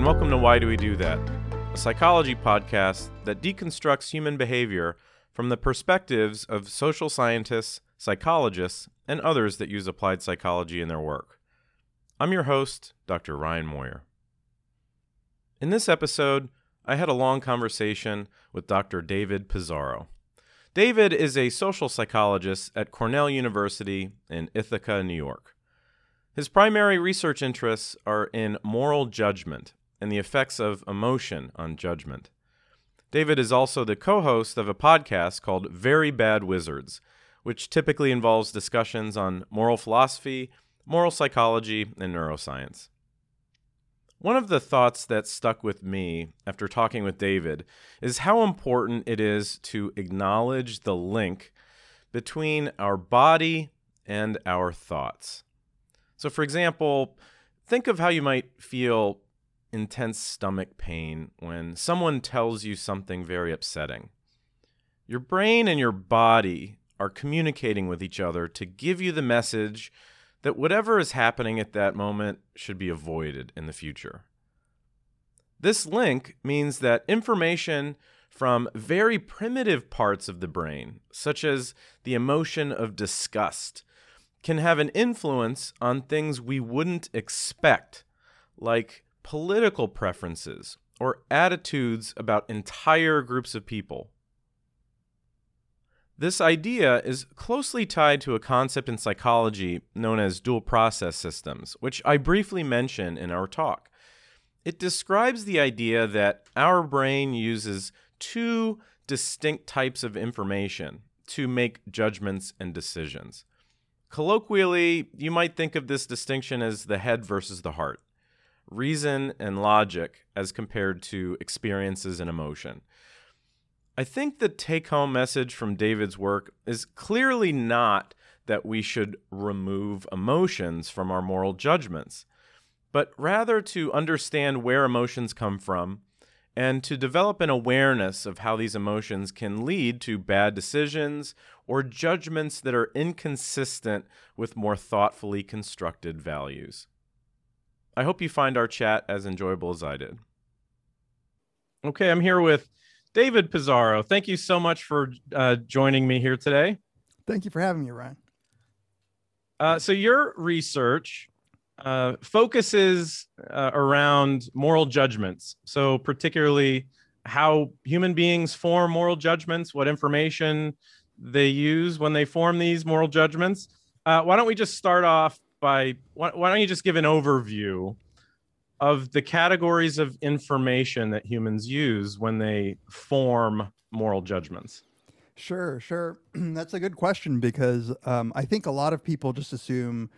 and welcome to Why Do We Do That, a psychology podcast that deconstructs human behavior from the perspectives of social scientists, psychologists, and others that use applied psychology in their work. I'm your host, Dr. Ryan Moyer. In this episode, I had a long conversation with Dr. David Pizarro. David is a social psychologist at Cornell University in Ithaca, New York. His primary research interests are in moral judgment and the effects of emotion on judgment. David is also the co host of a podcast called Very Bad Wizards, which typically involves discussions on moral philosophy, moral psychology, and neuroscience. One of the thoughts that stuck with me after talking with David is how important it is to acknowledge the link between our body and our thoughts. So, for example, think of how you might feel intense stomach pain when someone tells you something very upsetting. Your brain and your body are communicating with each other to give you the message that whatever is happening at that moment should be avoided in the future. This link means that information from very primitive parts of the brain, such as the emotion of disgust, can have an influence on things we wouldn't expect, like political preferences or attitudes about entire groups of people. This idea is closely tied to a concept in psychology known as dual process systems, which I briefly mention in our talk. It describes the idea that our brain uses two distinct types of information to make judgments and decisions. Colloquially, you might think of this distinction as the head versus the heart, reason and logic as compared to experiences and emotion. I think the take home message from David's work is clearly not that we should remove emotions from our moral judgments, but rather to understand where emotions come from and to develop an awareness of how these emotions can lead to bad decisions or judgments that are inconsistent with more thoughtfully constructed values. I hope you find our chat as enjoyable as I did. Okay, I'm here with David Pizarro. Thank you so much for uh, joining me here today. Thank you for having me, Ryan. Uh, so, your research uh, focuses uh, around moral judgments. So, particularly how human beings form moral judgments, what information they use when they form these moral judgments. Uh, why don't we just start off by why, why don't you just give an overview of the categories of information that humans use when they form moral judgments? Sure, sure. That's a good question because um, I think a lot of people just assume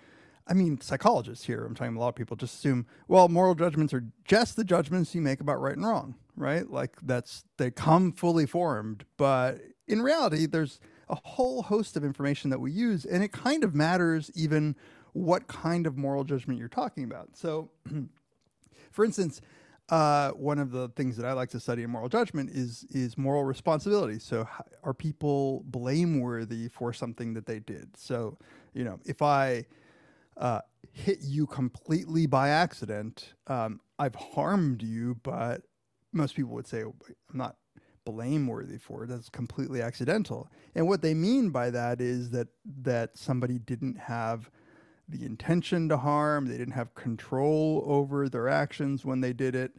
I mean, psychologists here, I'm talking a lot of people just assume, well, moral judgments are just the judgments you make about right and wrong, right? Like that's, they come fully formed. But in reality, there's a whole host of information that we use, and it kind of matters even what kind of moral judgment you're talking about. So, for instance, uh, one of the things that I like to study in moral judgment is is moral responsibility. So, are people blameworthy for something that they did? So, you know, if I uh, hit you completely by accident, um, I've harmed you, but most people would say, oh, I'm not blameworthy for it. That's completely accidental. And what they mean by that is that that somebody didn't have the intention to harm. They didn't have control over their actions when they did it.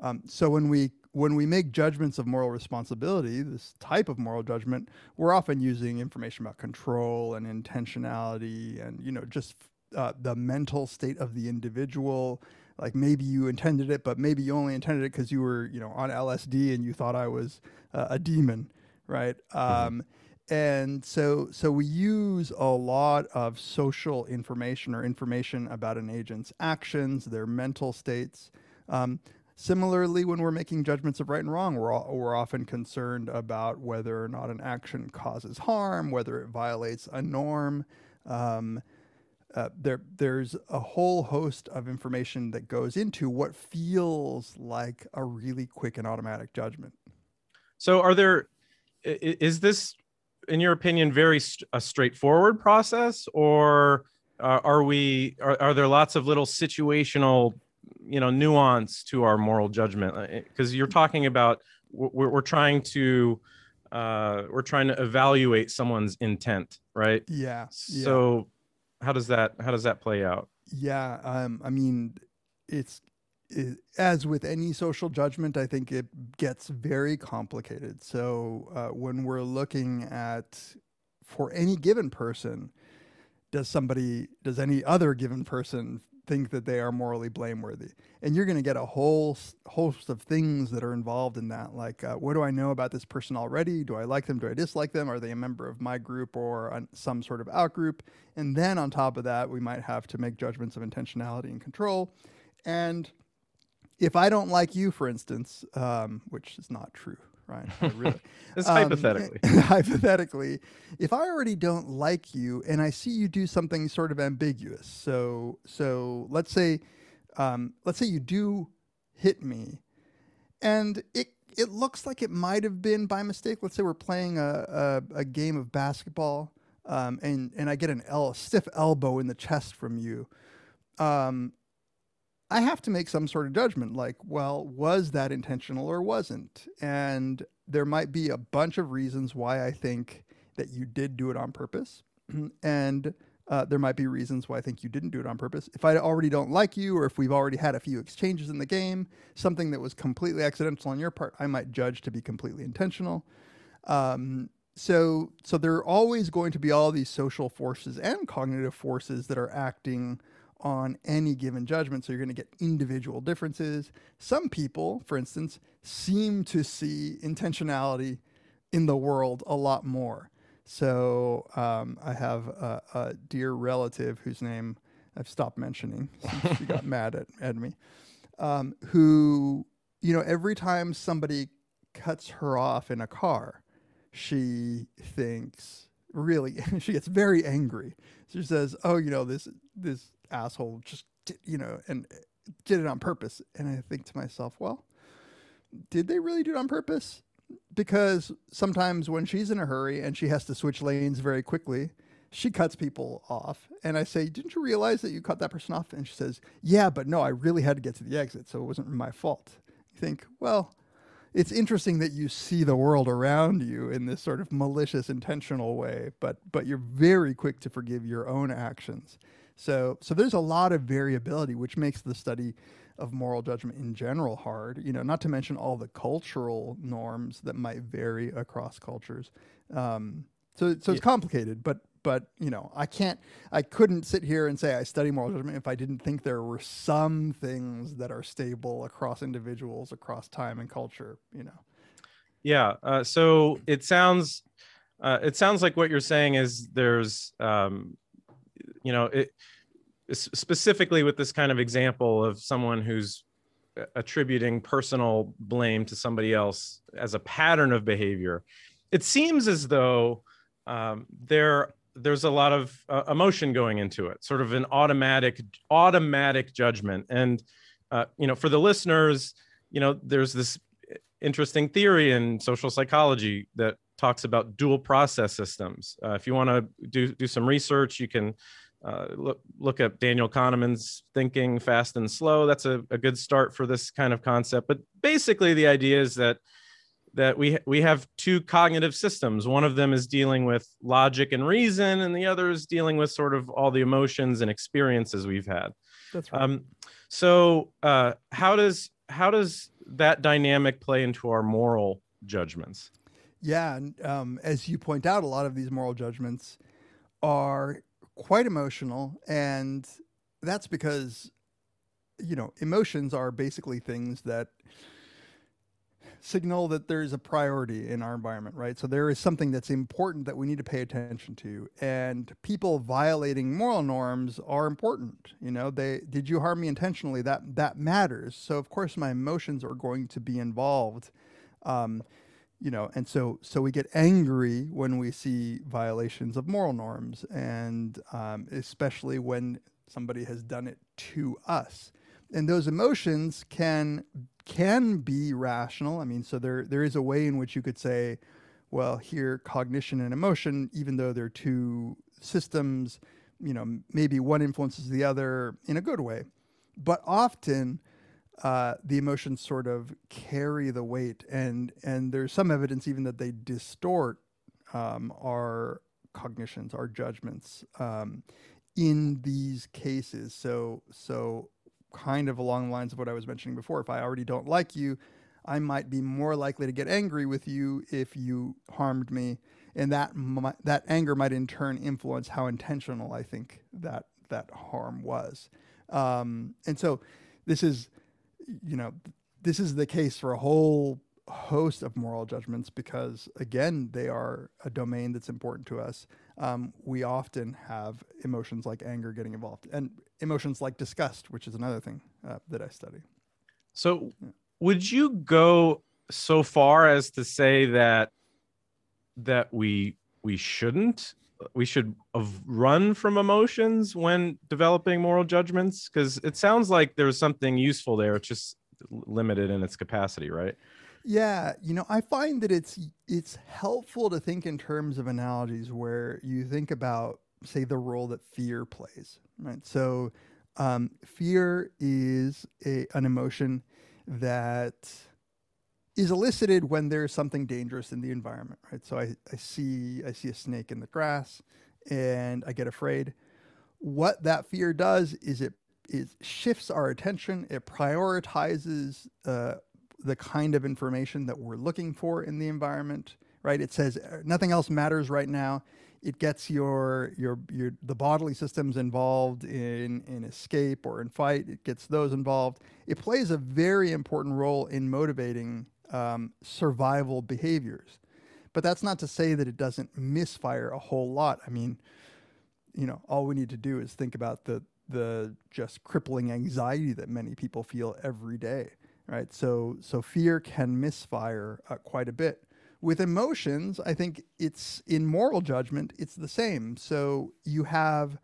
Um, so when we when we make judgments of moral responsibility, this type of moral judgment, we're often using information about control and intentionality, and you know just uh, the mental state of the individual. Like maybe you intended it, but maybe you only intended it because you were, you know, on LSD and you thought I was uh, a demon, right? Mm-hmm. And so, so we use a lot of social information or information about an agent's actions, their mental states. Um, similarly, when we're making judgments of right and wrong, we're, all, we're often concerned about whether or not an action causes harm, whether it violates a norm. Um, uh, there there's a whole host of information that goes into what feels like a really quick and automatic judgment. So, are there is this, in your opinion, very st- a straightforward process, or uh, are we are, are there lots of little situational you know nuance to our moral judgment because uh, you're talking about we're, we're trying to uh, we're trying to evaluate someone's intent, right? Yeah. So yeah. how does that how does that play out? Yeah. Um, I mean, it's it, as with any social judgment, I think it gets very complicated. So uh, when we're looking at for any given person, does somebody does any other given person think that they are morally blameworthy? And you're going to get a whole host of things that are involved in that like uh, what do i know about this person already? Do i like them? Do i dislike them? Are they a member of my group or some sort of out group? And then on top of that we might have to make judgments of intentionality and control. And if i don't like you for instance um, which is not true right? Really. it's um, hypothetically. hypothetically, if I already don't like you and I see you do something sort of ambiguous, so so let's say, um, let's say you do hit me, and it it looks like it might have been by mistake. Let's say we're playing a a, a game of basketball, um, and and I get an el- stiff elbow in the chest from you. Um, I have to make some sort of judgment like, well, was that intentional or wasn't? And there might be a bunch of reasons why I think that you did do it on purpose. and uh, there might be reasons why I think you didn't do it on purpose. If I already don't like you, or if we've already had a few exchanges in the game, something that was completely accidental on your part, I might judge to be completely intentional. Um, so, so there are always going to be all these social forces and cognitive forces that are acting on any given judgment. So you're going to get individual differences. Some people, for instance, seem to see intentionality in the world a lot more. So um, I have a, a, dear relative whose name I've stopped mentioning since she got mad at, at me, um, who, you know, every time somebody cuts her off in a car, she thinks really she gets very angry. She says, "Oh, you know this this asshole just you know and eh, did it on purpose. And i think to myself well did they really do it on purpose? Because sometimes when she's in a hurry and she has to switch lanes very quickly she cuts people off. And i say didn't you realize that you cut that person off? And she says yeah but no i really had to get to the exit so it wasn't my fault. You think well it's interesting that you see the world around you in this sort of malicious intentional way but but you're very quick to forgive your own actions so, so there's a lot of variability, which makes the study of moral judgment in general hard. You know, not to mention all the cultural norms that might vary across cultures. Um, so, so it's yeah. complicated, but but you know, I can't, I couldn't sit here and say I study moral judgment if I didn't think there were some things that are stable across individuals, across time and culture. You know. Yeah. Uh, so it sounds, uh, it sounds like what you're saying is there's um, you know it specifically with this kind of example of someone who's attributing personal blame to somebody else as a pattern of behavior it seems as though um, there there's a lot of uh, emotion going into it sort of an automatic automatic judgment. And uh, you know for the listeners you know there's this interesting theory in social psychology that talks about dual process systems. Uh, if you want to do do some research you can uh, look look at Daniel Kahneman's thinking fast and slow. That's a, a good start for this kind of concept. But basically, the idea is that that we we have two cognitive systems. One of them is dealing with logic and reason, and the other is dealing with sort of all the emotions and experiences we've had. That's right. Um, so, uh, how does how does that dynamic play into our moral judgments? Yeah, and um, as you point out, a lot of these moral judgments are quite emotional, and that's because you know emotions are basically things that signal that there's a priority in our environment, right? So there is something that's important that we need to pay attention to. And people violating moral norms are important. You know, they did you harm me intentionally? That that matters. So of course my emotions are going to be involved. Um, you know and so so we get angry when we see violations of moral norms and um, especially when somebody has done it to us. And those emotions can can be rational. I mean so there there is a way in which you could say well here cognition and emotion even though they're two systems you know maybe one influences the other in a good way. But often uh, the emotions sort of carry the weight, and and there's some evidence even that they distort um, our cognitions, our judgments um, in these cases. So so kind of along the lines of what I was mentioning before. If I already don't like you, I might be more likely to get angry with you if you harmed me, and that that anger might in turn influence how intentional I think that that harm was. Um, and so this is you know, this is the case for a whole host of moral judgments because, again, they are a domain that's important to us. Um, we often have emotions like anger getting involved and emotions like disgust, which is another thing uh, that I study. So, yeah. would you go so far as to say that that we we shouldn't we should run from emotions when developing moral judgments? Because it sounds like there's something useful there it's just limited in its capacity right? Yeah you know i find that it's it's helpful to think in terms of analogies where you think about say the role that fear plays right? So um, fear is a, an emotion that is elicited when there's something dangerous in the environment, right? So I, I see I see a snake in the grass and I get afraid. What that fear does is it shifts our attention. It prioritizes uh, the kind of information that we're looking for in the environment, right? It says uh, nothing else matters right now. It gets your your your the bodily systems involved in in escape or in fight. It gets those involved. It plays a very important role in motivating um, survival behaviors. But that's not to say that it doesn't misfire a whole lot. I mean, you know, all we need to do is think about the the just crippling anxiety that many people feel every day, right? So so fear can misfire uh, quite a bit. With emotions, I think it's in moral judgment, it's the same. So you have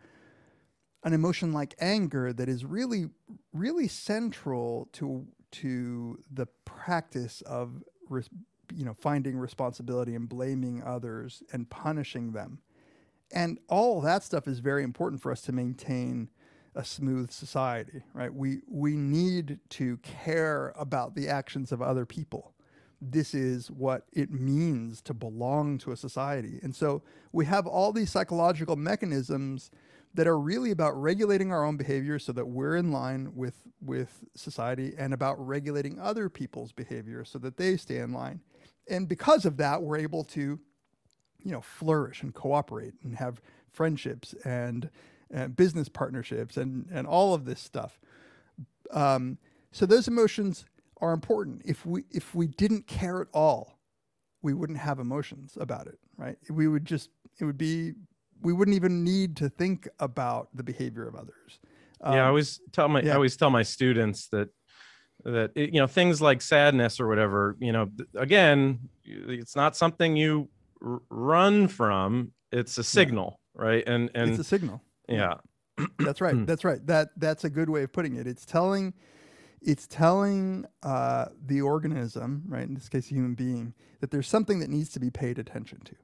an emotion like anger that is really really central to to the practice of res- you know finding responsibility and blaming others and punishing them. And all that stuff is very important for us to maintain a smooth society right? We we need to care about the actions of other people. This is what it means to belong to a society. And so we have all these psychological mechanisms that are really about regulating our own behavior so that we're in line with with society and about regulating other people's behavior so that they stay in line. And because of that, we're able to you know flourish and cooperate and have friendships and, and business partnerships and and all of this stuff. Um, so those emotions are important. If we if we didn't care at all, we wouldn't have emotions about it, right? We would just it would be we wouldn't even need to think about the behavior of others. Um, yeah, I um, always tell my yeah. I always tell my students that that it, you know things like sadness or whatever. You know, again, it's not something you r- run from. It's a signal, yeah. right? And and it's a signal. Yeah, that's right. That's right. That that's a good way of putting it. It's telling it's telling uh, the organism, right, in this case, a human being, that there's something that needs to be paid attention to.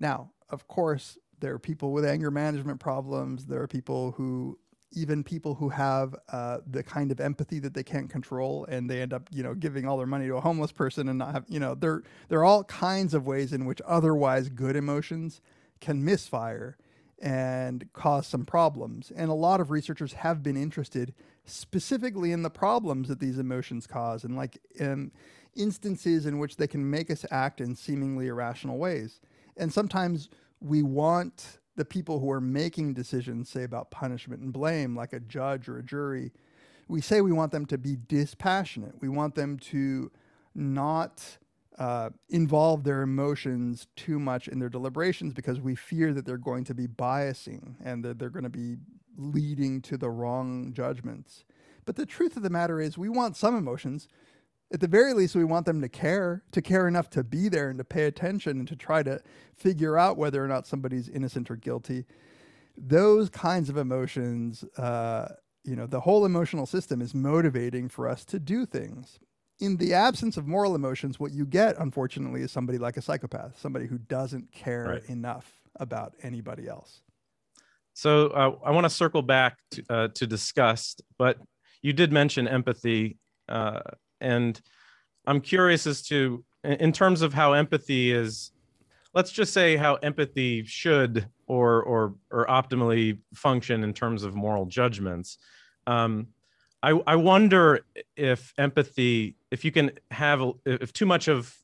Now, of course, there are people with anger management problems. There are people who, even people who have uh, the kind of empathy that they can't control, and they end up, you know, giving all their money to a homeless person and not have, you know, there there are all kinds of ways in which otherwise good emotions can misfire and cause some problems. And a lot of researchers have been interested specifically in the problems that these emotions cause, and like in instances in which they can make us act in seemingly irrational ways. And sometimes we want the people who are making decisions, say about punishment and blame, like a judge or a jury, we say we want them to be dispassionate. We want them to not uh, involve their emotions too much in their deliberations because we fear that they're going to be biasing and that they're going to be leading to the wrong judgments. But the truth of the matter is, we want some emotions at the very least, we want them to care, to care enough to be there and to pay attention and to try to figure out whether or not somebody's innocent or guilty. Those kinds of emotions, uh, you know, the whole emotional system is motivating for us to do things. In the absence of moral emotions, what you get, unfortunately, is somebody like a psychopath, somebody who doesn't care right. enough about anybody else. So uh, I want to circle back to, uh, to disgust, but you did mention empathy, uh, and I'm curious as to, in terms of how empathy is, let's just say how empathy should or or or optimally function in terms of moral judgments. Um, I I wonder if empathy, if you can have, if too much of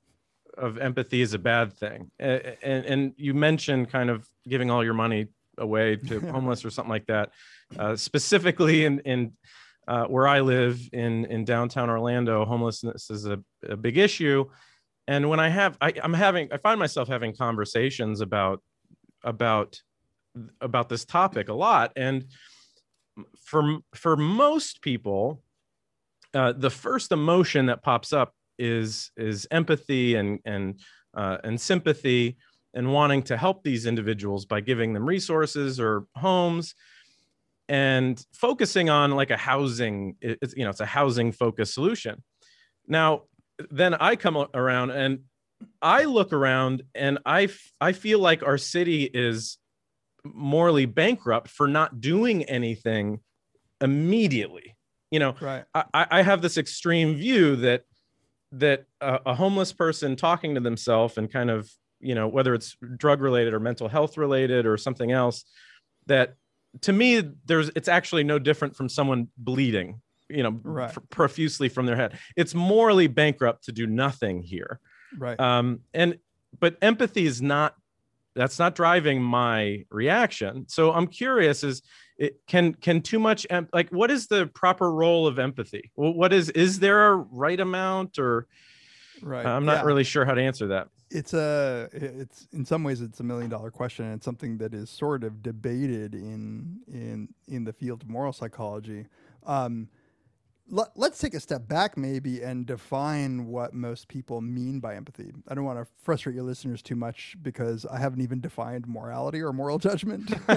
of empathy is a bad thing, and and you mentioned kind of giving all your money away to homeless or something like that, uh, specifically in in uh, where I live in in downtown Orlando, homelessness is a, a big issue. And when I have, I, I'm having, I find myself having conversations about about about this topic a lot. And for for most people, uh, the first emotion that pops up is is empathy and and uh, and sympathy and wanting to help these individuals by giving them resources or homes and focusing on like a housing it's you know it's a housing focused solution now then i come around and i look around and i i feel like our city is morally bankrupt for not doing anything immediately you know right. i i have this extreme view that that a, a homeless person talking to themselves and kind of you know whether it's drug related or mental health related or something else that to me there's it's actually no different from someone bleeding you know right. profusely from their head. It's morally bankrupt to do nothing here. Right. Um and but empathy is not that's not driving my reaction. So i'm curious is it can can too much em- like what is the proper role of empathy? What is is there a right amount or right. I'm not yeah. really sure how to answer that. It's a it's in some ways it's a million dollar question and it's something that is sort of debated in in in the field of moral psychology. Um, let, us take a step back maybe and define what most people mean by empathy. I don't want to frustrate your listeners too much because I haven't even defined morality or moral judgment.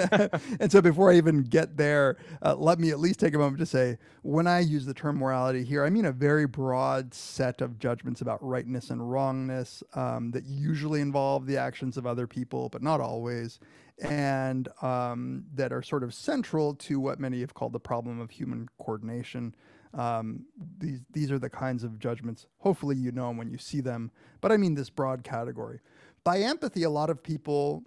and so before I even get there, uh, let me at least take a moment to say when I use the term morality here, I mean a very broad set of judgments about rightness and wrongness um, that usually involve the actions of other people, but not always. And um, that are sort of central to what many have called the problem of human coordination. Um, these these are the kinds of judgments. Hopefully, you know them when you see them. But I mean this broad category. By empathy, a lot of people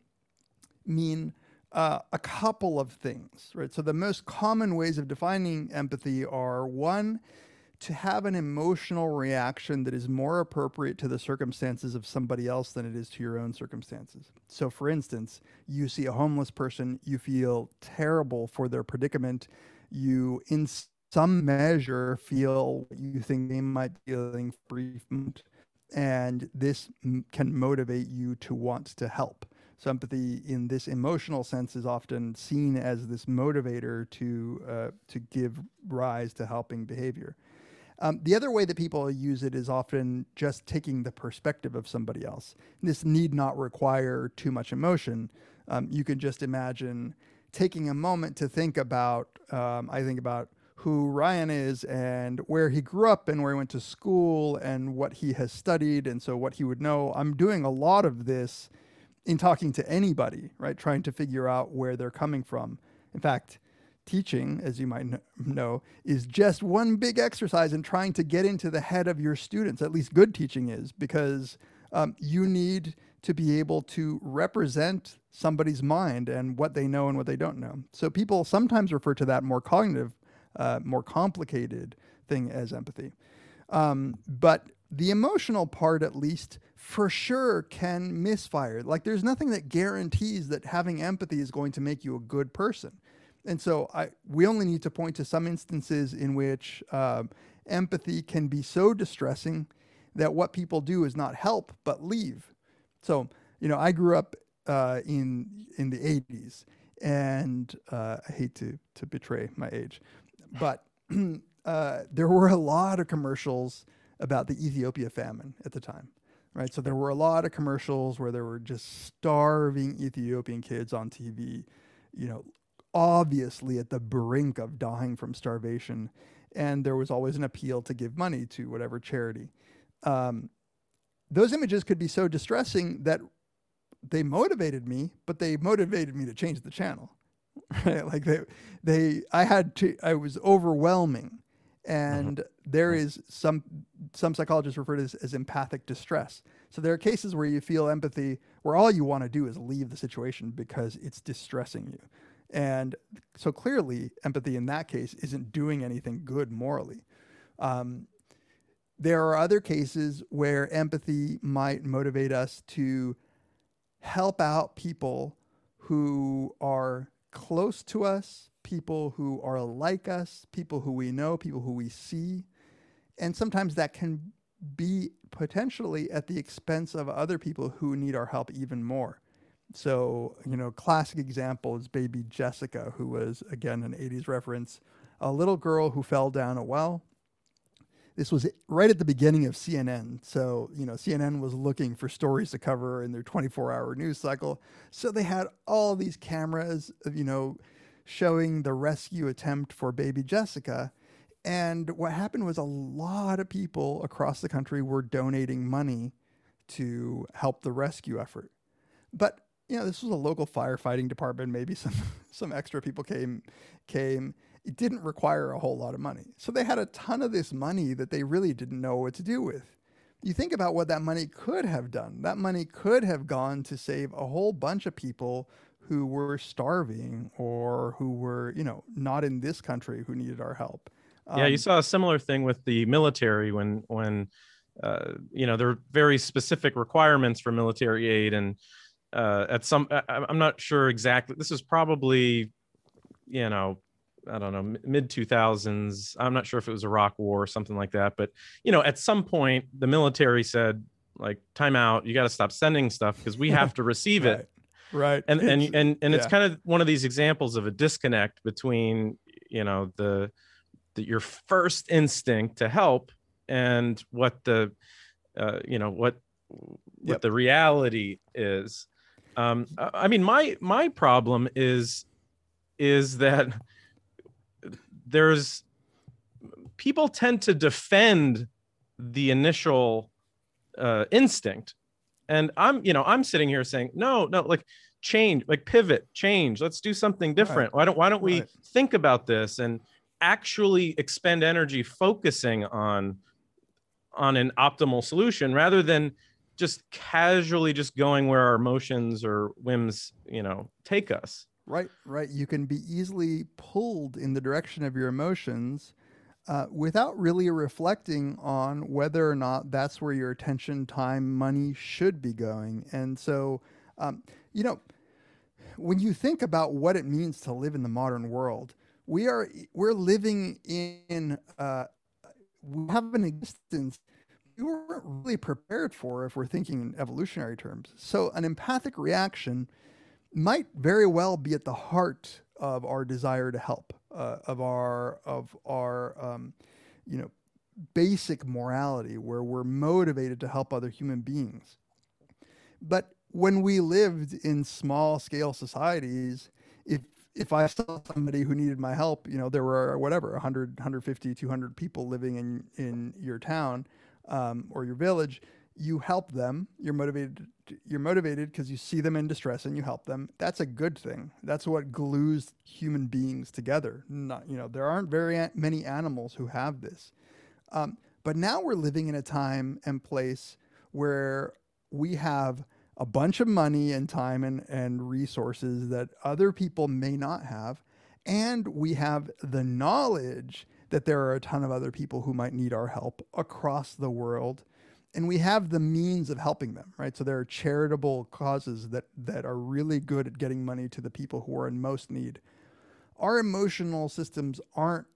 mean uh, a couple of things, right? So the most common ways of defining empathy are one, to have an emotional reaction that is more appropriate to the circumstances of somebody else than it is to your own circumstances. So, for instance, you see a homeless person, you feel terrible for their predicament, you inst- some measure feel what you think they might be feeling brief and this can motivate you to want to help sympathy in this emotional sense is often seen as this motivator to uh, to give rise to helping behavior um, the other way that people use it is often just taking the perspective of somebody else. This need not require too much emotion. Um, you can just imagine taking a moment to think about. Um, I think about who Ryan is and where he grew up and where he went to school and what he has studied and so what he would know. I'm doing a lot of this in talking to anybody, right? Trying to figure out where they're coming from. In fact, teaching, as you might know, is just one big exercise in trying to get into the head of your students. At least good teaching is, because um, you need to be able to represent somebody's mind and what they know and what they don't know. So people sometimes refer to that more cognitive uh, more complicated thing as empathy. Um, but the emotional part, at least, for sure can misfire. Like, there's nothing that guarantees that having empathy is going to make you a good person. And so, I we only need to point to some instances in which uh, empathy can be so distressing that what people do is not help but leave. So, you know, I grew up uh, in in the '80s, and uh, I hate to to betray my age, but uh, there were a lot of commercials about the Ethiopia famine at the time, right? So there were a lot of commercials where there were just starving Ethiopian kids on TV, you know, obviously at the brink of dying from starvation. And there was always an appeal to give money to whatever charity. Um, those images could be so distressing that they motivated me, but they motivated me to change the channel. right? Like they, they, I had to, I was overwhelming. and there is some some psychologists refer to this as empathic distress. So there are cases where you feel empathy where all you want to do is leave the situation because it's distressing you. And so clearly, empathy in that case isn't doing anything good morally. Um, there are other cases where empathy might motivate us to help out people who are close to us, people who are like us, people who we know, people who we see. And sometimes that can be potentially at the expense of other people who need our help even more. So, you know, classic example is baby Jessica, who was, again, an 80s reference, a little girl who fell down a well. This was right at the beginning of CNN. So, you know, CNN was looking for stories to cover in their 24 hour news cycle. So they had all these cameras, you know, showing the rescue attempt for baby Jessica. And what happened was a lot of people across the country were donating money to help the rescue effort. But you know, this was a local firefighting department. Maybe some some extra people came came. It didn't require a whole lot of money, so they had a ton of this money that they really didn't know what to do with. You think about what that money could have done. That money could have gone to save a whole bunch of people who were starving or who were, you know, not in this country who needed our help. Um, yeah, you um, saw a similar thing with the military when when uh, you know there are very specific requirements for military aid and uh, at some I, i'm not sure exactly this is probably you know i don't know mid 2000s i'm not sure if it was iraq war or something like that but you know at some point the military said like time out you got to stop sending stuff because we have to receive right. it right and and and, and yeah. it's kind of one of these examples of a disconnect between you know the, the your first instinct to help and what the uh, you know what what yep. the reality is um, I mean, my my problem is is that there's people tend to defend the initial uh, instinct, and I'm you know I'm sitting here saying no no like change like pivot change let's do something different right. why don't why don't we right. think about this and actually expend energy focusing on on an optimal solution rather than just casually just going where our emotions or whims, you know, take us. Right, right. You can be easily pulled in the direction of your emotions uh, without really reflecting on whether or not that's where your attention, time, money should be going. And so, um, you know, when you think about what it means to live in the modern world, we are we're living in uh, we have an existence we weren't really prepared for if we're thinking in evolutionary terms. So an empathic reaction might very well be at the heart of our desire to help, uh, of our of our um, you know basic morality, where we're motivated to help other human beings. But when we lived in small scale societies, if if I saw somebody who needed my help, you know, there were whatever 100, 150, 200 people living in in your town um, or your village, you help them. You're motivated. You're motivated because you see them in distress and you help them. That's a good thing. That's what glues human beings together. Not, you know, there aren't very many animals who have this. Um, but now we're living in a time and place where we have a bunch of money and time and, and resources that other people may not have. And we have the knowledge that there are a ton of other people who might need our help across the world and we have the means of helping them right? So there are charitable causes that that are really good at getting money to the people who are in most need. Our emotional systems aren't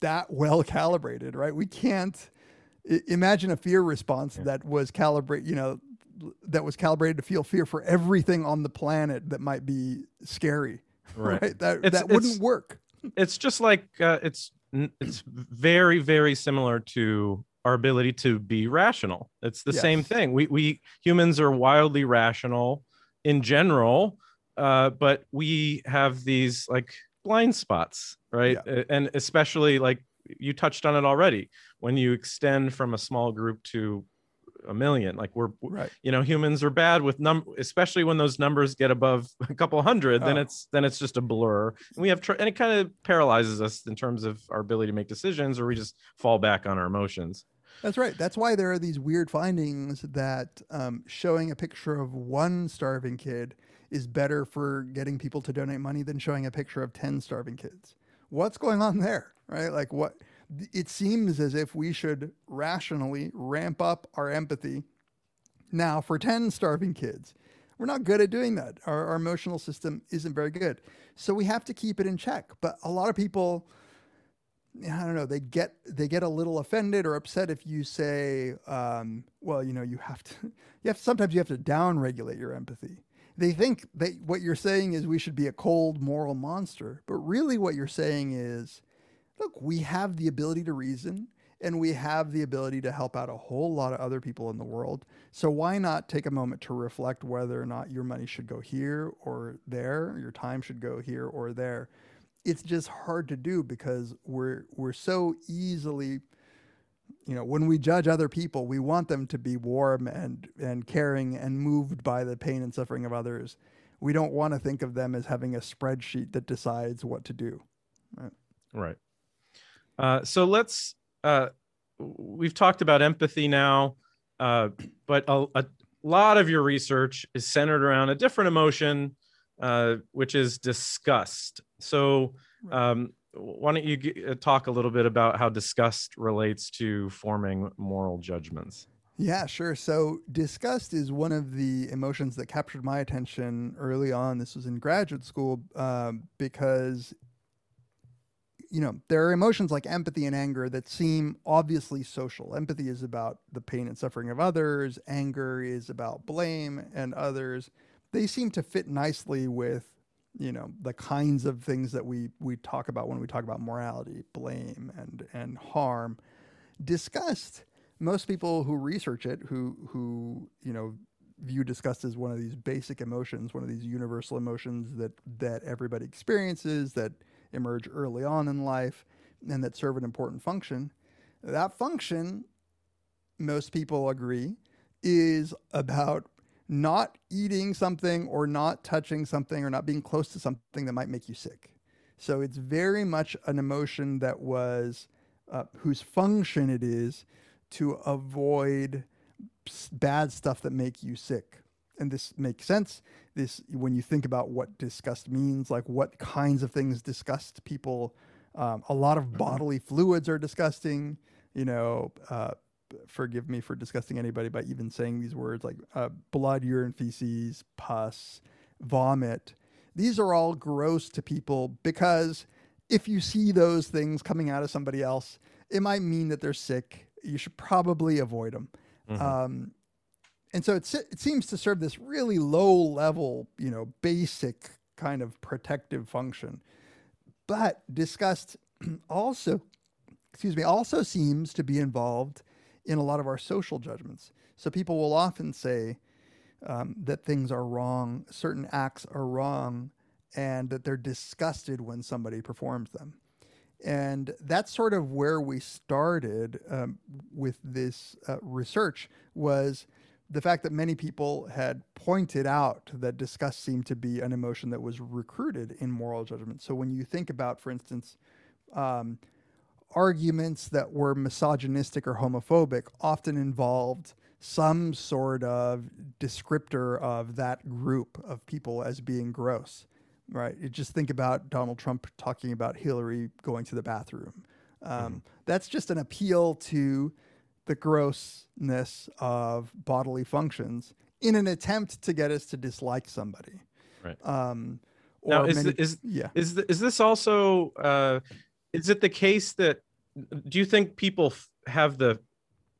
that well calibrated right? We can't imagine a fear response yeah. that was calibrated you know that was calibrated to feel fear for everything on the planet that might be scary right, right? that it's, that wouldn't work. it's just like uh, it's it's very very similar to our ability to be rational it's the yes. same thing we we humans are wildly rational in general uh, but we have these like blind spots right yeah. and especially like you touched on it already when you extend from a small group to a million. Like we're, Right. you know, humans are bad with num, especially when those numbers get above a couple hundred. Then Oh. it's then it's just a blur. And we have tr- and it kind of paralyzes us in terms of our ability to make decisions, or we just fall back on our emotions. That's right. That's why there are these weird findings that um, showing a picture of one starving kid is better for getting people to donate money than showing a picture of 10 starving kids. What's going on there? Right? Like, what? It seems as if we should rationally ramp up our empathy now for 10 starving kids. We're not good at doing that. Our, our emotional system isn't very good. So we have to keep it in check. But a lot of people, I don't know. They get they get a little offended or upset if you say, um, "Well, you know, you have to. You have sometimes you have to down regulate your empathy." They think that what you're saying is we should be a cold moral monster, but really what you're saying is, look, we have the ability to reason and we have the ability to help out a whole lot of other people in the world. So why not take a moment to reflect whether or not your money should go here or there, your time should go here or there it's just hard to do because we're we're so easily you know when we judge other people we want them to be warm and and caring and moved by the pain and suffering of others we don't want to think of them as having a spreadsheet that decides what to do Right. Uh, so let's. Uh, we've talked about empathy now, uh, but a, a lot of your research is centered around a different emotion, uh, which is disgust. So, um, why don't you g- uh, talk a little bit about how disgust relates to forming moral judgments? Yeah, sure. So disgust is one of the emotions that captured my attention early on. This was in graduate school um, because, you know, there are emotions like empathy and anger that seem obviously social. Empathy is about the pain and suffering of others, anger is about blame and others. They seem to fit nicely with, you know, the kinds of things that we, we talk about when we talk about morality, blame and, and harm. Disgust most people who research it, who who you know view disgust as one of these basic emotions, one of these universal emotions that that everybody experiences, that emerge early on in life, and that serve an important function. That function, most people agree, is about not eating something or not touching something or not being close to something that might make you sick. So it's very much an emotion that was uh, whose function it is to avoid bad stuff that make you sick. And this makes sense. This when you think about what disgust means, like what kinds of things disgust people. Um, a lot of bodily fluids are disgusting. You know, uh, forgive me for disgusting anybody by even saying these words like uh, blood, urine, feces, pus, vomit. These are all gross to people because if you see those things coming out of somebody else, it might mean that they're sick. You should probably avoid them. Um, and so it, it seems to serve this really low level, you know, basic kind of protective function. But disgust also, excuse me, also seems to be involved in a lot of our social judgments. So people will often say um, that things are wrong, certain acts are wrong, and that they're disgusted when somebody performs them. And that's sort of where we started um, with this uh, research was the fact that many people had pointed out that disgust seemed to be an emotion that was recruited in moral judgment. So when you think about, for instance, um, arguments that were misogynistic or homophobic often involved some sort of descriptor of that group of people as being gross right? You just think about donald trump talking about hillary going to the bathroom. Um, that's just an appeal to the grossness of bodily functions in an attempt to get us to dislike somebody. Right. um, or Now, is many- th- is yeah. is th- is this also uh, is it the case that do you think people f- have the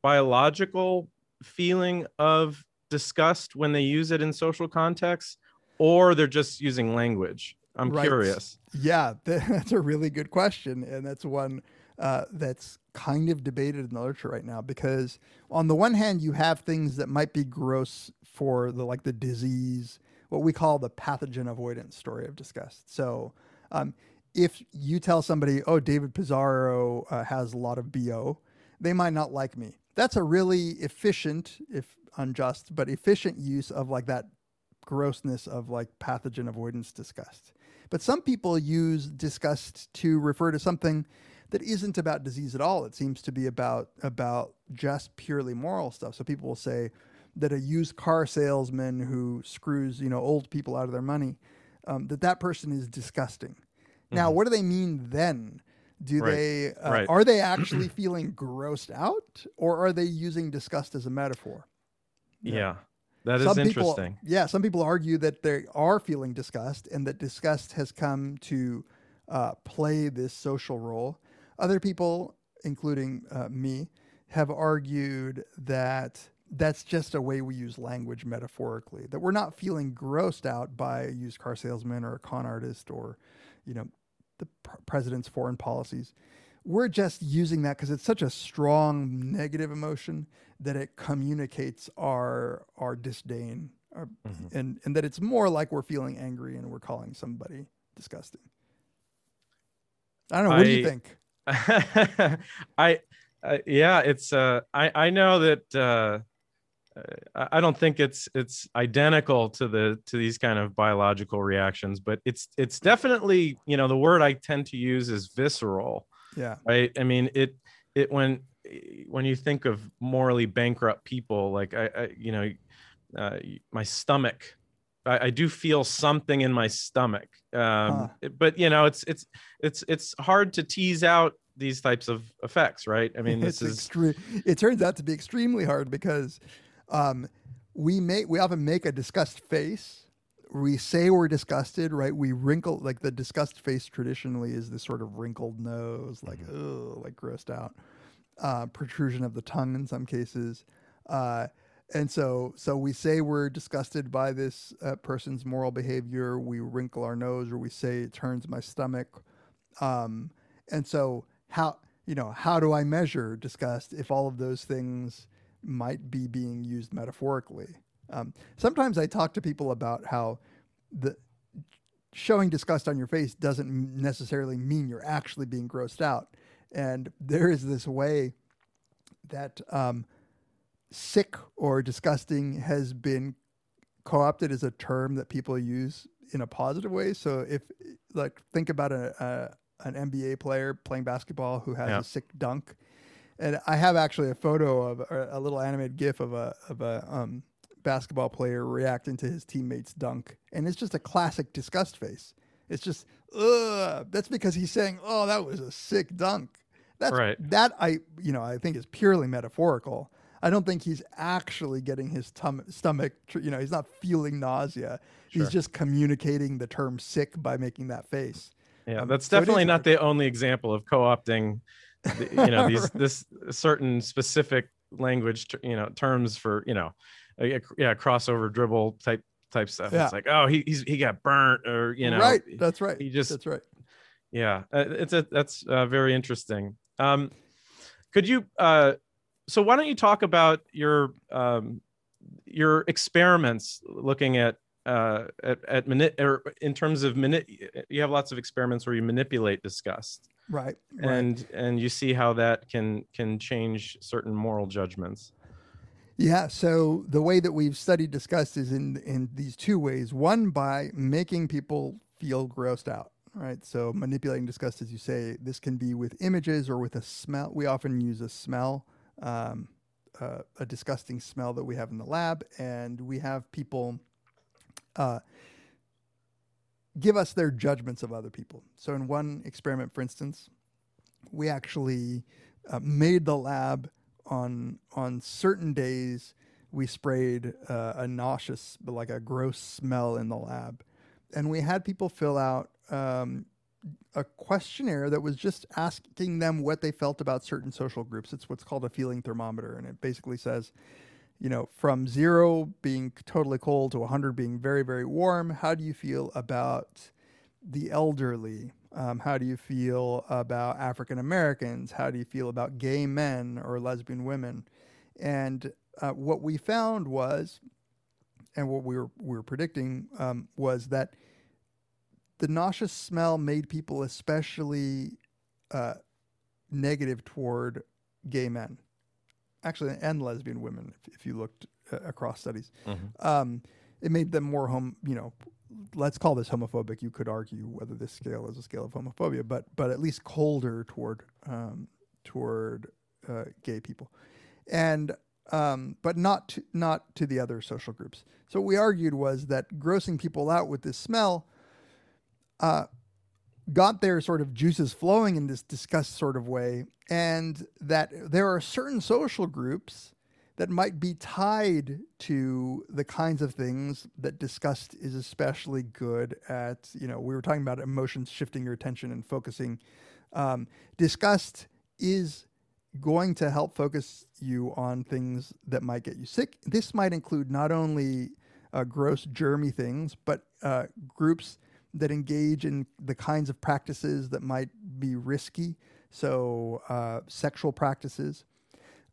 biological feeling of disgust when they use it in social contexts, or they're just using language? I'm Right. curious. Yeah, that's a really good question, and that's one uh, that's kind of debated in the literature right now. Because on the one hand, you have things that might be gross for the like the disease, what we call the pathogen avoidance story of disgust. So, um, if you tell somebody, "Oh, David Pizarro uh, has a lot of bo," they might not like me. that's a really efficient, if unjust, but efficient use of like that grossness of like pathogen avoidance disgust. But some people use disgust to refer to something that isn't about disease at all. It seems to be about about just purely moral stuff. So people will say that a used car salesman who screws you know old people out of their money, um, that that person is disgusting. Now, what do they mean then? Do Right. they uh, Right. are they actually feeling grossed out, or are they using disgust as a metaphor? Yeah. That is some interesting. People, yeah, some people argue that they are feeling disgust and that disgust has come to uh, play this social role. Other people, including uh, me, have argued that that's just a way we use language metaphorically, that we're not feeling grossed out by a used car salesman or a con artist or, you know, the pr- president's foreign policies. We're just using that because it's such a strong negative emotion that it communicates our our disdain, our, Mm-hmm. and and that it's more like we're feeling angry and we're calling somebody disgusting. I don't know. What do you think? I, uh, yeah, it's. Uh, I I know that. Uh, I I don't think it's it's identical to the to these kind of biological reactions, but it's it's definitely you know the word I tend to use is visceral, Yeah, right? I mean it it when when you think of morally bankrupt people, like I, I you know, uh, my stomach. I, I do feel something in my stomach, um, Huh. but you know, it's it's it's it's hard to tease out these types of effects, right? I mean, this it's is extreme. It turns out to be extremely hard because um, we make we often make a disgust face. We say we're disgusted, right? We wrinkle like the disgust face traditionally is this sort of wrinkled nose, like Mm-hmm. ugh, like grossed out, uh, protrusion of the tongue in some cases. Uh, and so, so we say we're disgusted by this uh, person's moral behavior. We wrinkle our nose, or we say it turns my stomach. Um, and so, how you know how do I measure disgust if all of those things might be being used metaphorically? Um, sometimes I talk to people about how the showing disgust on your face doesn't necessarily mean you're actually being grossed out. And there is this way that um, sick or disgusting has been co-opted as a term that people use in a positive way. So if like think about a, a an NBA player playing basketball who has Yeah. a sick dunk, and I have actually a photo of a, a little animated GIF of a of a um, basketball player reacting to his teammate's dunk, and it's just a classic disgust face. It's just ugh. That's because he's saying, "Oh, that was a sick dunk." That's Right. that I you know I think is purely metaphorical. I don't think he's actually getting his tum- stomach. tr- You know, he's not feeling nausea. Sure. He's just communicating the term "sick" by making that face. Yeah, Um, that's so definitely not the only example of co-opting, the- you know, these this certain specific language, you know, terms for you know, a- a- yeah, crossover dribble type type stuff. Yeah. It's like, oh, he he's, he got burnt, or you know, right. That's right. he just That's right. yeah, uh, it's a that's uh, very interesting. Um, could you uh, so why don't you talk about your um, your experiments looking at uh, at at mani- or in terms of mani- you have lots of experiments where you manipulate disgust Right. right. and and you see how that can can change certain moral judgments. Yeah, so the way that we've studied disgust is in in these two ways. One by making people feel grossed out, right? So manipulating disgust, as you say, this can be with images or with a smell. We often use a smell, um, uh, a disgusting smell that we have in the lab, and we have people uh, give us their judgments of other people. So in one experiment, for instance, we actually uh, made the lab on on certain days we sprayed uh, a nauseous but like a gross smell in the lab and we had people fill out um, a questionnaire that was just asking them what they felt about certain social groups it's what's called a feeling thermometer and it basically says you know from zero being totally cold to 100 being very very warm how do you feel about the elderly um, how do you feel about African Americans? How do you feel about gay men or lesbian women? And uh, what we found was, and what we were we were predicting um, was that the nauseous smell made people especially uh, negative toward gay men. Actually, and lesbian women, if, if you looked uh, across studies. Mhm. Um, it made them more home, you know, let's call this homophobic. You could argue whether this scale is a scale of homophobia, but but at least colder toward um, toward uh, gay people, and um, but not to, not to the other social groups. So what we argued was that grossing people out with this smell uh, got their sort of juices flowing in this disgust sort of way, and that there are certain social groups that might be tied to the kinds of things that disgust is especially good at. You know, we were talking about emotions shifting your attention and focusing. Um, disgust is going to help focus you on things that might get you sick. This might include not only uh, gross, germy things, but uh, groups that engage in the kinds of practices that might be risky. So, uh, sexual practices,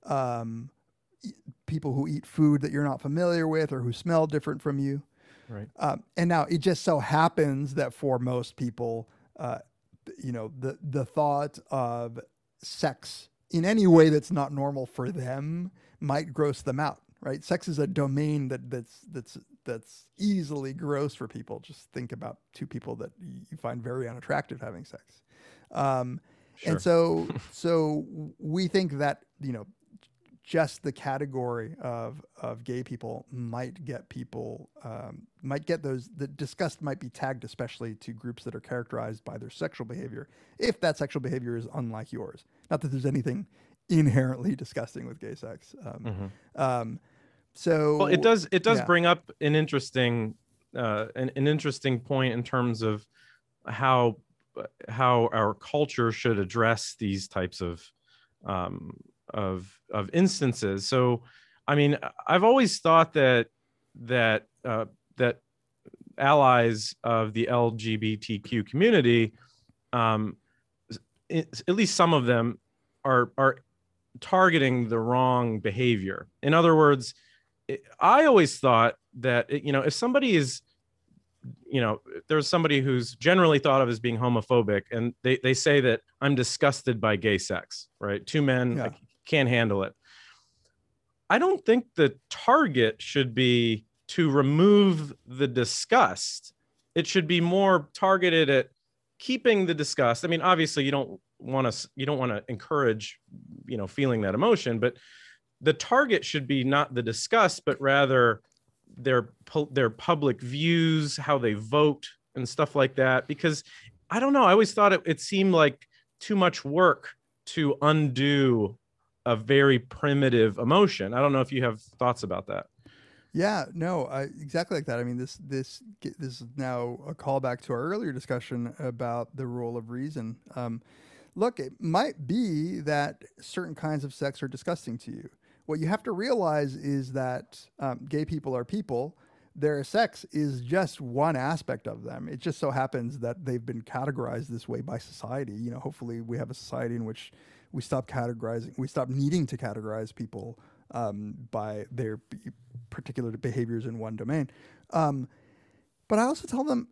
um, e- people who eat food that you're not familiar with or who smell different from you. Right. Um, and now it just so happens that for most people, uh, you know, the the thought of sex in any way that's not normal for them might gross them out. Right? Sex is a domain that that's that's that's easily gross for people. Just think about two people that you find very unattractive having sex. Um, Sure. And so, so we think that you know, just the category of of gay people might get people um, might get those the disgust might be tagged especially to groups that are characterized by their sexual behavior if that sexual behavior is unlike yours. Not that there's anything inherently disgusting with gay sex. Um, Mhm. So well it does it does yeah. bring up an interesting uh an, an interesting point in terms of how how our culture should address these types of um of of instances so i mean i've always thought that that uh that allies of the lgbtq community um it, at least some of them are are targeting the wrong behavior in other words I always thought that you know if somebody is you know there's somebody who's generally thought of as being homophobic and they they say that I'm disgusted by gay sex right? Two men Yeah. Can't handle it. I don't think the target should be to remove the disgust. It should be more targeted at keeping the disgust. I mean obviously you don't want to you don't want to encourage you know feeling that emotion but the target should be not the disgust, but rather their their public views, how they vote, and stuff like that. Because I don't know, I always thought it, it seemed like too much work to undo a very primitive emotion. I don't know if you have thoughts about that. Yeah, no, exactly like that. I mean, this this this is now a callback to our earlier discussion about the rule of reason. Um, look, it might be that certain kinds of sex are disgusting to you. What you have to realize is that um, gay people are people. Their sex is just one aspect of them. It just so happens that they've been categorized this way by society. You know, hopefully we have a society in which we stop categorizing, we stop needing to categorize people um, by their particular behaviors in one domain. Um, but I also tell them,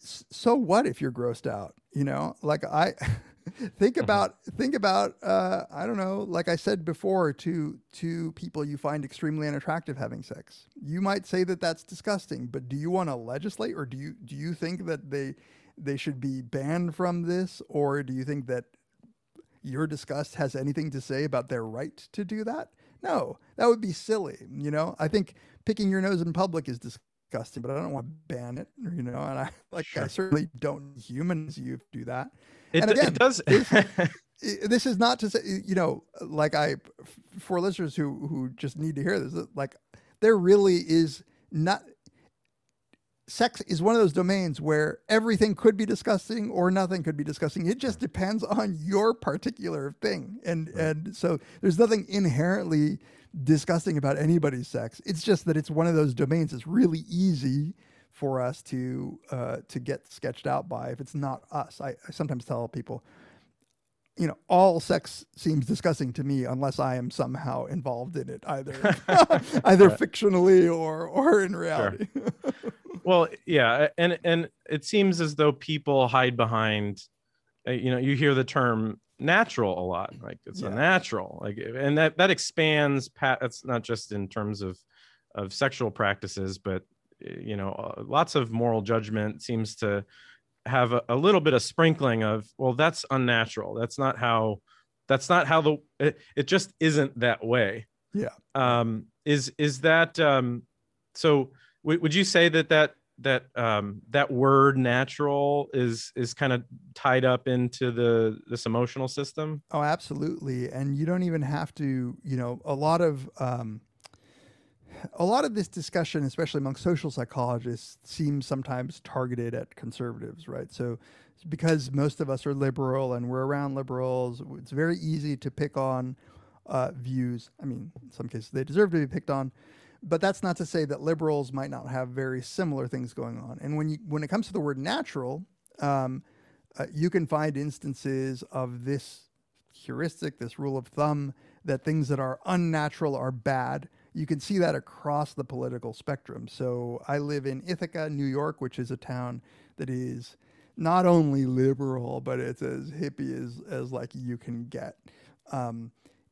so what if you're grossed out? You know, like I think about think about uh, I don't know, like I said before, to to people you find extremely unattractive having sex. You might say that that's disgusting, but do you want to legislate, or do you do you think that they they should be banned from this, or do you think that your disgust has anything to say about their right to do that? No, that would be silly. You know, I think picking your nose in public is disgusting, but I don't want to ban it. You know, and I like I certainly don't humans you do that. It, And again, it does. This is not to say, you know, like I, for listeners who who just need to hear this, uh, like there really is not. Sex is one of those domains where everything could be disgusting or nothing could be disgusting. It just depends on your particular thing, and and so there's nothing inherently disgusting about anybody's sex. It's just that it's one of those domains that's really easy for us to uh, to get sketched out by if it's not us. I, I sometimes tell people, you know, all sex seems disgusting to me unless I am somehow involved in it, either either fictionally or or in reality. well yeah and and it seems as though people hide behind uh, you know you hear the term natural a lot like it's Yeah. a natural like and that that expands pat that's not just in terms of of sexual practices but you know uh, lots of moral judgment seems to have a, a little bit of sprinkling of well that's unnatural that's not how that's not how the it, it just isn't that way Yeah. um is is that um so w- would you say that that that um that word natural is is kind of tied up into the this emotional system Oh, absolutely. And you don't even have to, you know, a lot of um, a lot of this discussion, especially among social psychologists, seems sometimes targeted at conservatives, right? So because most of us are liberal and we're around liberals, it's very easy to pick on uh, views. I mean, in some cases they deserve to be picked on, but that's not to say that liberals might not have very similar things going on. And when you when it comes to the word natural, um, uh, you can find instances of this heuristic, this rule of thumb, that things that are unnatural are bad. You can see that across the political spectrum. So I live in Ithaca, New York, which is a town that is not only liberal, but it's as hippie as, as like you can get. Um,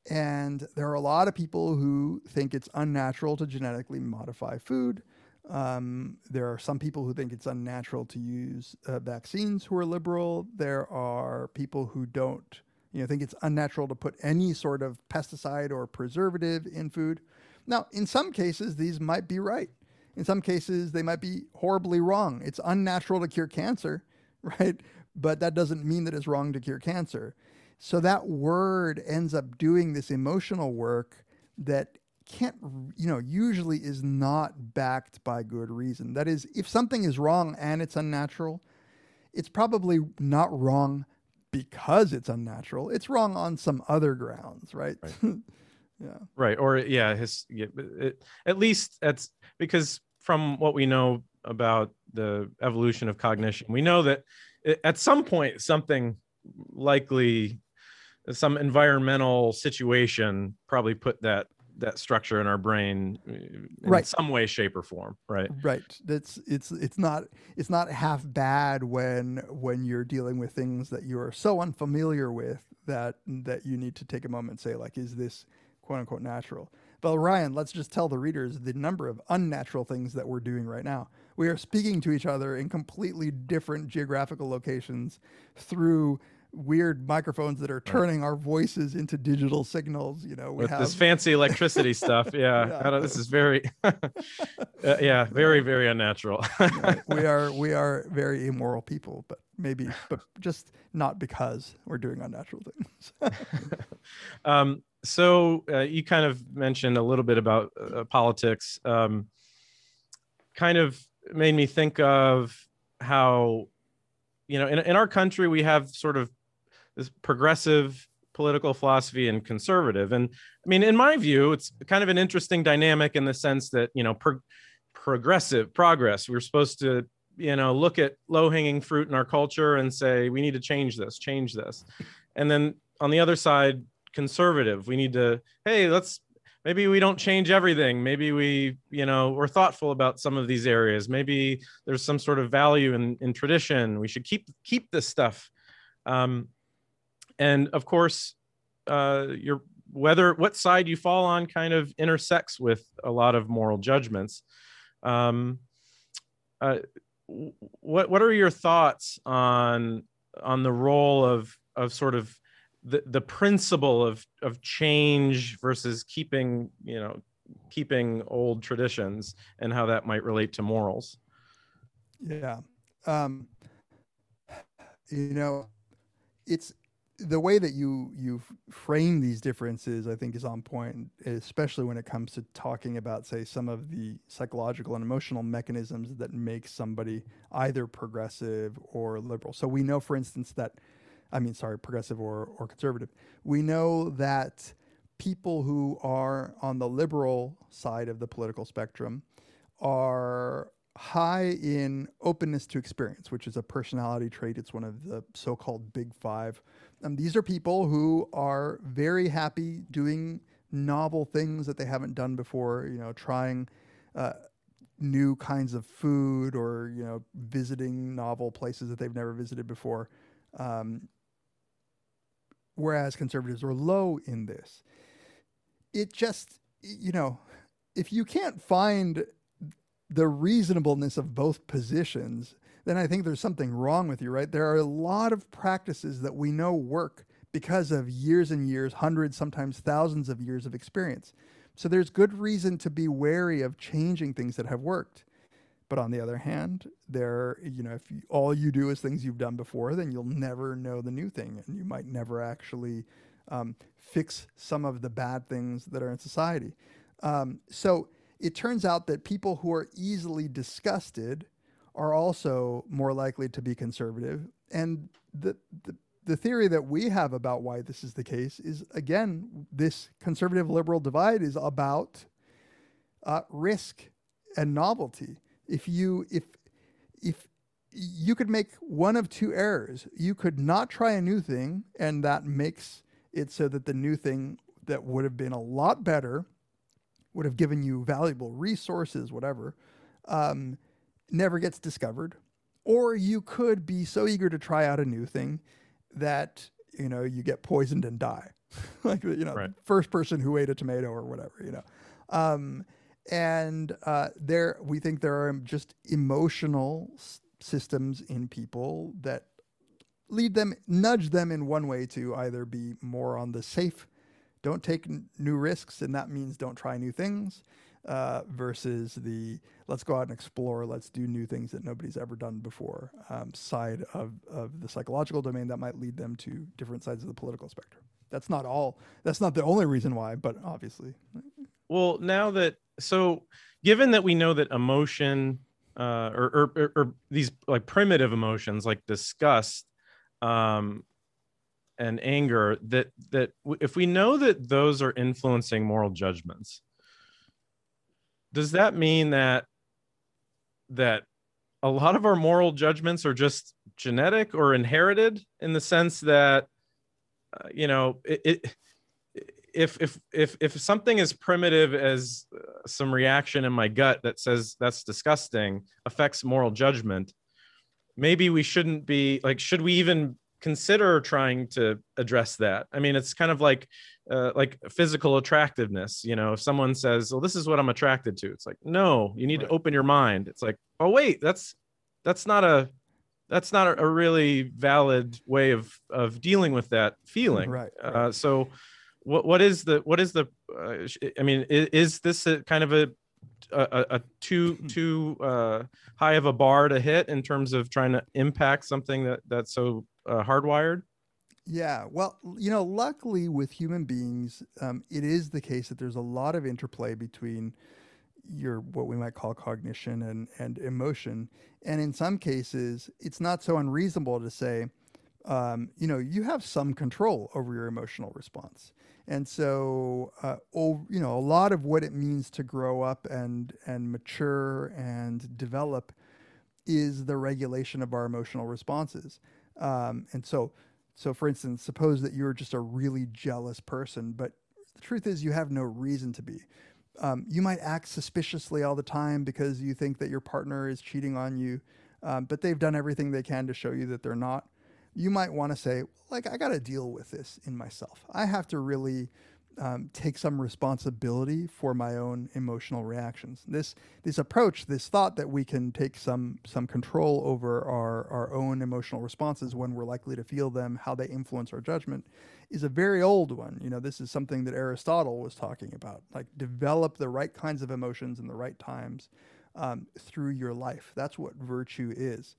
and there are a lot of people who think it's unnatural to genetically modify food. Um, there are some people who think it's unnatural to use uh, vaccines who are liberal. There are people who don't, you know, think it's unnatural to put any sort of pesticide or preservative in food. Now, in some cases, these might be right. In some cases, they might be horribly wrong. It's unnatural to cure cancer, right? But that doesn't mean that it's wrong to cure cancer. So that word ends up doing this emotional work that can't, you know, usually is not backed by good reason. That is, if something is wrong and it's unnatural, it's probably not wrong because it's unnatural. It's wrong on some other grounds, right? yeah. right or yeah his yeah, it, at least that's because from what we know about the evolution of cognition we know that at some point something likely some environmental situation probably put that that structure in our brain uh, in Right. some way shape or form right Right. That's it's it's not it's not half bad when when you're dealing with things that you are so unfamiliar with that that you need to take a moment and say like is this quote unquote natural. But Ryan, let's just tell the readers the number of unnatural things that we're doing right now. We are speaking to each other in completely different geographical locations through weird microphones that are turning our voices into digital signals. You know, we with have this fancy electricity stuff yeah, Yeah. I don't- this is very uh, yeah very very unnatural we are we are very immoral people, but maybe but just not because we're doing unnatural things. um, so uh, you kind of mentioned a little bit about uh, politics. Um, kind of made me think of how, you know, in, in our country we have sort of this progressive political philosophy and conservative. And I mean, in my view, it's kind of an interesting dynamic in the sense that you know, pro- progressive progress. We're supposed to you know look at low hanging fruit in our culture and say we need to change this, change this, and then on the other side conservative. We need to hey let's maybe we don't change everything. Maybe we you know we're thoughtful about some of these areas. Maybe there's some sort of value in in tradition. We should keep keep this stuff. Um and of course uh your whether what side you fall on kind of intersects with a lot of moral judgments. Um uh, what what are your thoughts on on the role of of sort of the the principle of of change versus keeping you know keeping old traditions and how that might relate to morals yeah, um, you know, it's the way that you you frame these differences. I think is on point, especially when it comes to talking about, say, some of the psychological and emotional mechanisms that make somebody either progressive or liberal. So we know, for instance, that I mean, sorry, progressive or, or conservative. We know that people who are on the liberal side of the political spectrum are high in openness to experience, which is a personality trait. It's one of the so called big five. Um, these are people who are very happy doing novel things that they haven't done before, you know, trying. Uh, new kinds of food or you know visiting novel places that they've never visited before um, whereas conservatives are low in this. It just, you know, if you can't find the reasonableness of both positions, then I think there's something wrong with you, right? There are a lot of practices that we know work because of years and years, hundreds, sometimes thousands of years of experience. So there's good reason to be wary of changing things that have worked. But on the other hand, there, you know, if you, all you do is things you've done before, then you'll never know the new thing, and you might never actually um, fix some of the bad things that are in society. Um, so it turns out that people who are easily disgusted are also more likely to be conservative. And the, the, the theory that we have about why this is the case is again, this conservative liberal divide is about uh, risk and novelty. If you, if, if you could make one of two errors, you could not try a new thing, and that makes it so that the new thing that would have been a lot better would have given you valuable resources, whatever, um, never gets discovered. Or you could be so eager to try out a new thing that you know you get poisoned and die, like you know, Right. first person who ate a tomato or whatever, you know. Um, and uh, there, we think there are just emotional s- systems in people that lead them, nudge them in one way to either be more on the safe, don't take n- new risks, and that means don't try new things, uh, versus the let's go out and explore, let's do new things that nobody's ever done before um, side of, of the psychological domain that might lead them to different sides of the political spectrum. That's not all. That's not the only reason why, but obviously, Well, now that so, given that we know that emotion, uh, or, or, or, these like primitive emotions like disgust, um, and anger, that that if we know that those are influencing moral judgments, does that mean that that a lot of our moral judgments are just genetic or inherited in the sense that uh, you know it, it if if if if something as primitive as uh, some reaction in my gut that says that's disgusting affects moral judgment maybe we shouldn't be like should we even consider trying to address that i mean it's kind of like uh, like physical attractiveness you know if someone says well this is what i'm attracted to it's like no you need Right. to open your mind it's like oh wait that's that's not a that's not a, really valid way of of dealing with that feeling Right, uh, right. so what what is the what is the uh, i mean is, is this a kind of a a, a- too too uh, high of a bar to hit in terms of trying to impact something that that's so uh, hardwired? Yeah, well, you know, luckily with human beings, um, it is the case that there's a lot of interplay between your what we might call cognition and and emotion, and in some cases, it's not so unreasonable to say, um, you know, you have some control over your emotional response, and so, uh, you know, a lot of what it means to grow up and and mature and develop is the regulation of our emotional responses. Um, and so, so for instance, suppose that you're just a really jealous person, but the truth is you have no reason to be. Um, you might act suspiciously all the time because you think that your partner is cheating on you, um, but they've done everything they can to show you that they're not. You might want to say, like, I got to deal with this in myself. I have to really um, take some responsibility for my own emotional reactions. This this approach, this thought that we can take some some control over our our own emotional responses when we're likely to feel them, how they influence our judgment, is a very old one. You know, this is something that Aristotle was talking about. Like develop the right kinds of emotions in the right times um, through your life. That's what virtue is.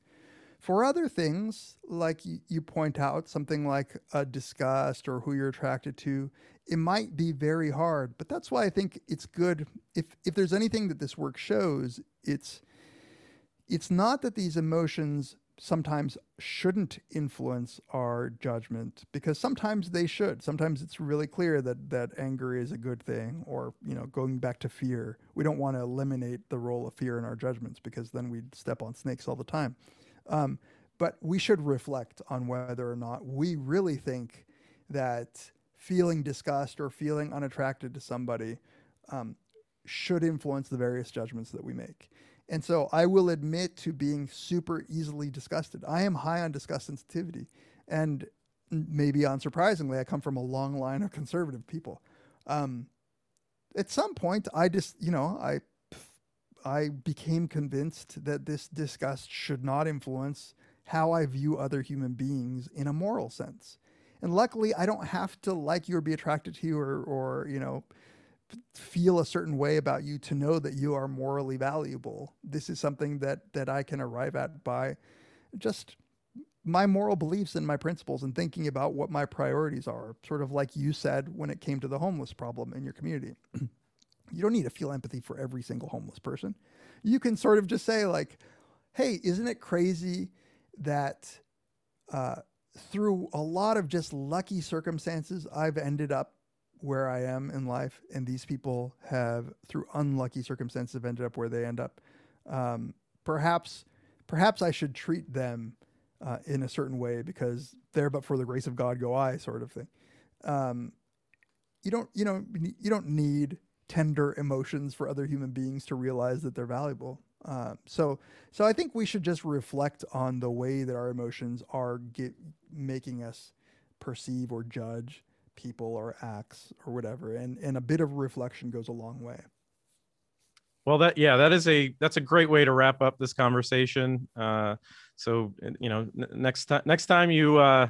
For other things, like you point out, something like a disgust or who you're attracted to, it might be very hard. But that's why I think it's good. If if there's anything that this work shows, it's it's not that these emotions sometimes shouldn't influence our judgment because sometimes they should sometimes it's really clear that that anger is a good thing or you know going back to fear we don't want to eliminate the role of fear in our judgments because then we'd step on snakes all the time um, but we should reflect on whether or not we really think that feeling disgust or feeling unattracted to somebody um, should influence the various judgments that we make. And so I will admit to being super easily disgusted. I am high on disgust sensitivity. And maybe unsurprisingly, I come from a long line of conservative people. Um, at some point, I just, you know, I I became convinced that this disgust should not influence how I view other human beings in a moral sense. And luckily, I don't have to like you or be attracted to you or, or you know, feel a certain way about you to know that you are morally valuable. This is something that that I can arrive at by just my moral beliefs and my principles and thinking about what my priorities are. Sort of like you said when it came to the homeless problem in your community. you don't need to feel empathy for every single homeless person. You can sort of just say like, "Hey, isn't it crazy that uh, through a lot of just lucky circumstances, I've ended up where I am in life, and these people have, through unlucky circumstances, have ended up where they end up. Um, perhaps, perhaps I should treat them uh, in a certain way because there, but for the grace of God, go I, sort of thing. Um, you don't, you know, you don't need tender emotions for other human beings to realize that they're valuable. Uh, so, so I think we should just reflect on the way that our emotions are get, making us perceive or judge people or acts or whatever, and and a bit of reflection goes a long way. Well, that yeah, that is a that's a great way to wrap up this conversation. Uh, so you know, n- next time next time you uh,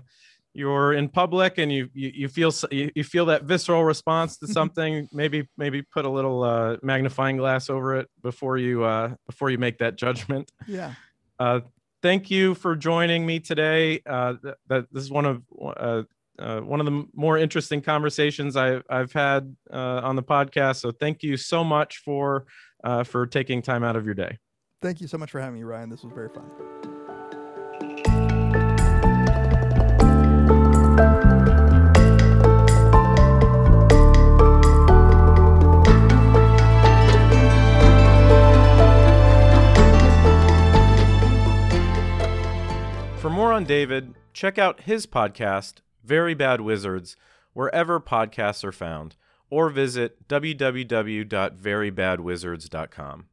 you're in public and you you, you feel you, you feel that visceral response to something maybe maybe put a little uh, magnifying glass over it before you uh, before you make that judgment yeah uh, thank you for joining me today uh, th- this is one of uh, uh, one of the more interesting conversations I, I've had uh, on the podcast. So thank you so much for uh, for taking time out of your day. Thank you so much for having me, Ryan. This was very fun. For more on David, check out his podcast, Very Bad Wizards, wherever podcasts are found, or visit www.verybadwizards.com.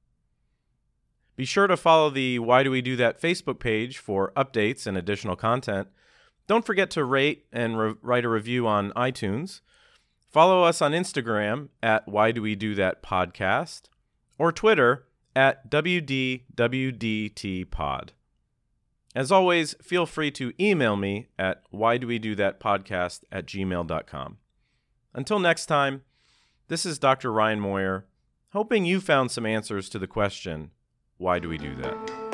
Be sure to follow the Why Do We Do That Facebook page for updates and additional content. Don't forget to rate and re- write a review on iTunes. Follow us on Instagram at Why Do We Do That Podcast or Twitter at WDWDT as always, feel free to email me at why do we do that podcast at gmail.com. Until next time, this is Dr. Ryan Moyer, hoping you found some answers to the question why do we do that?